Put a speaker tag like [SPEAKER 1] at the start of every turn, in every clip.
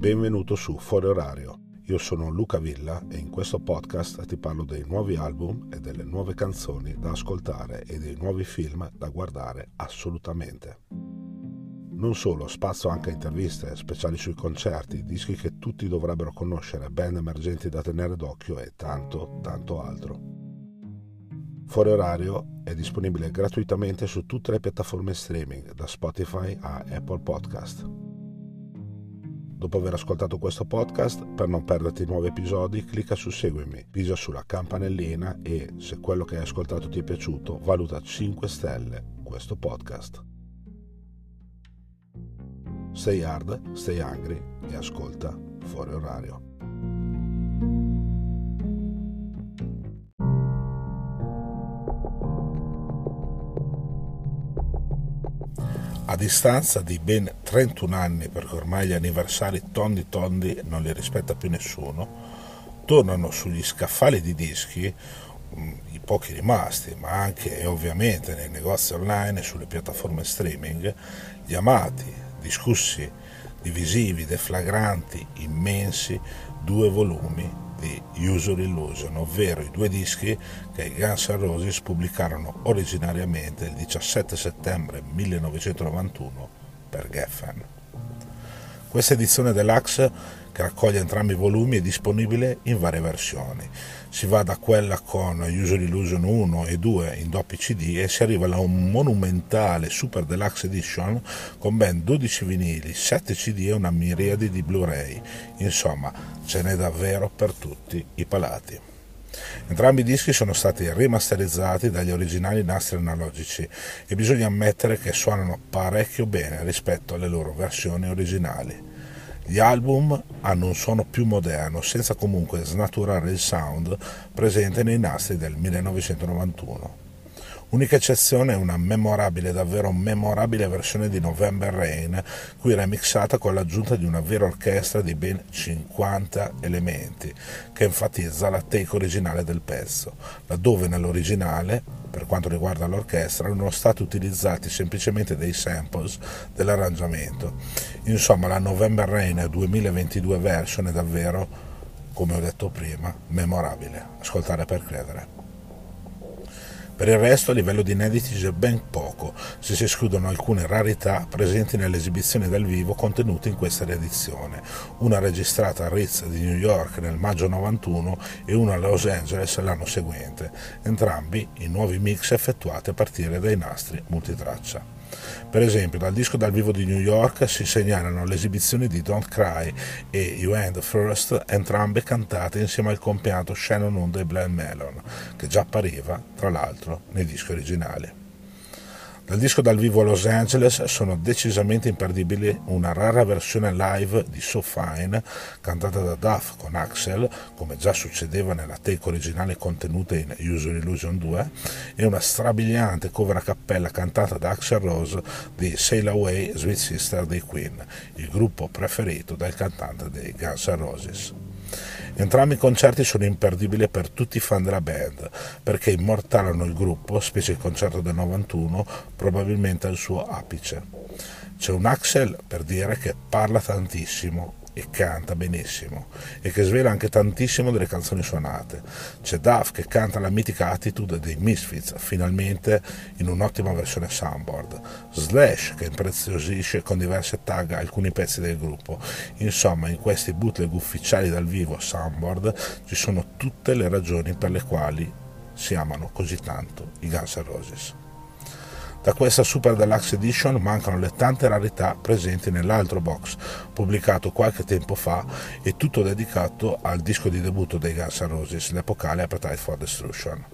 [SPEAKER 1] Benvenuto su Fuori Orario. Io sono Luca Villa e in questo podcast ti parlo dei nuovi album e delle nuove canzoni da ascoltare e dei nuovi film da guardare assolutamente. Non solo, spazio anche a interviste, speciali sui concerti, dischi che tutti dovrebbero conoscere, band emergenti da tenere d'occhio e tanto, tanto altro. Fuori orario è disponibile gratuitamente su tutte le piattaforme streaming, da Spotify a Apple Podcast. Dopo aver ascoltato questo podcast, per non perderti nuovi episodi, clicca su Seguimi, pisa sulla campanellina e, se quello che hai ascoltato ti è piaciuto, valuta 5 stelle questo podcast. Stay hard, stay hungry e ascolta fuori orario. A distanza di ben 31 anni, perché ormai gli anniversari tondi tondi non li rispetta più nessuno, tornano sugli scaffali di dischi mm, i pochi rimasti, ma anche e ovviamente nei negozi online e sulle piattaforme streaming, gli amati, discussi, divisivi, deflagranti, immensi due volumi di User Illusion, ovvero i due dischi che i Guns N' Roses pubblicarono originariamente il 17 settembre 1991 per Geffen. Questa edizione deluxe, che raccoglie entrambi i volumi, è disponibile in varie versioni. Si va da quella con User Illusion 1 e 2 in doppi CD e si arriva a un monumentale Super Deluxe Edition con ben 12 vinili, 7 CD e una miriade di Blu-ray. Insomma, ce n'è davvero per tutti i palati. Entrambi i dischi sono stati rimasterizzati dagli originali nastri analogici e bisogna ammettere che suonano parecchio bene rispetto alle loro versioni originali. Gli album hanno un suono più moderno, senza comunque snaturare il sound presente nei nastri del 1991. Unica eccezione è una memorabile, davvero memorabile versione di November Rain, qui remixata con l'aggiunta di una vera orchestra di ben 50 elementi, che enfatizza la take originale del pezzo, laddove nell'originale, per quanto riguarda l'orchestra, erano stati utilizzati semplicemente dei samples dell'arrangiamento. Insomma, la November Rain 2022 version è davvero, come ho detto prima, memorabile. Ascoltare per credere. Per il resto a livello di inediti c'è ben poco, se si escludono alcune rarità presenti nelle esibizioni dal vivo contenute in questa riedizione, una registrata a Ritz di New York nel maggio 91 e una a Los Angeles l'anno seguente, entrambi in nuovi mix effettuati a partire dai nastri multitraccia. Per esempio, dal disco dal vivo di New York si segnalano le esibizioni di Don't Cry e You End First, entrambe cantate insieme al compianto Shannon Hoon dei Blind Melon, che già appariva, tra l'altro, nei dischi originali. Dal disco dal vivo a Los Angeles sono decisamente imperdibili una rara versione live di So Fine cantata da Duff con Axel, come già succedeva nella take originale contenuta in User Illusion 2, e una strabiliante cover a cappella cantata da Axel Rose di Sail Away Sweet Sister dei Queen, il gruppo preferito dal cantante dei Guns N' Roses. Entrambi i concerti sono imperdibili per tutti i fan della band, perché immortalano il gruppo, specie il concerto del 91, probabilmente al suo apice. C'è un Axel, per dire, che parla tantissimo, e canta benissimo e che svela anche tantissimo delle canzoni suonate. C'è Duff che canta la mitica attitude dei Misfits, finalmente in un'ottima versione soundboard. Slash che impreziosisce con diverse tag alcuni pezzi del gruppo. Insomma, in questi bootleg ufficiali dal vivo soundboard ci sono tutte le ragioni per le quali si amano così tanto i Guns N' Roses. Da questa Super Deluxe Edition mancano le tante rarità presenti nell'altro box, pubblicato qualche tempo fa e tutto dedicato al disco di debutto dei Guns N' Roses, l'epocale Appetite for Destruction.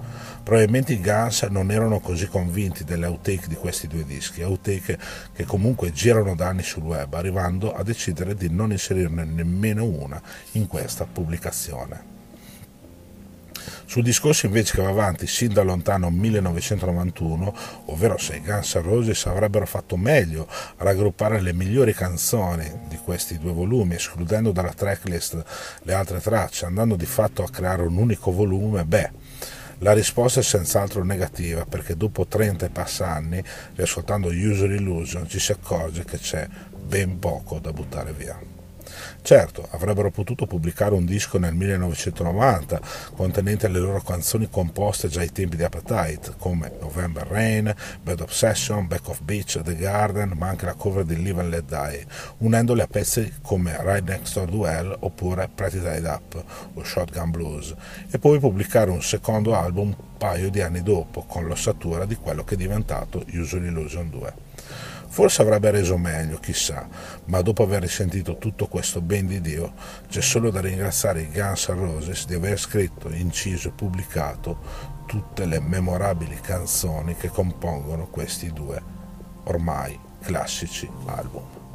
[SPEAKER 1] Probabilmente i Guns non erano così convinti delle outtake di questi due dischi, outtake che comunque girano da anni sul web, arrivando a decidere di non inserirne nemmeno una in questa pubblicazione. Sul discorso invece che va avanti sin da lontano 1991, ovvero se i Guns N' Roses avrebbero fatto meglio a raggruppare le migliori canzoni di questi due volumi, escludendo dalla tracklist le altre tracce, andando di fatto a creare un unico volume, beh, la risposta è senz'altro negativa perché dopo 30 e passa anni, riascoltando User Illusion, ci si accorge che c'è ben poco da buttare via. Certo, avrebbero potuto pubblicare un disco nel 1990 contenente le loro canzoni composte già ai tempi di Appetite, come November Rain, Bad Obsession, Back of Beach, The Garden, ma anche la cover di Live and Let Die, unendole a pezzi come Ride Next Door Duel oppure Pretty Tied Up o Shotgun Blues, e poi pubblicare un secondo album un paio di anni dopo, con l'ossatura di quello che è diventato Usual Illusion 2. Forse avrebbe reso meglio, chissà, ma dopo aver risentito tutto questo ben di Dio, c'è solo da ringraziare i Guns N' Roses di aver scritto, inciso e pubblicato tutte le memorabili canzoni che compongono questi due ormai classici album.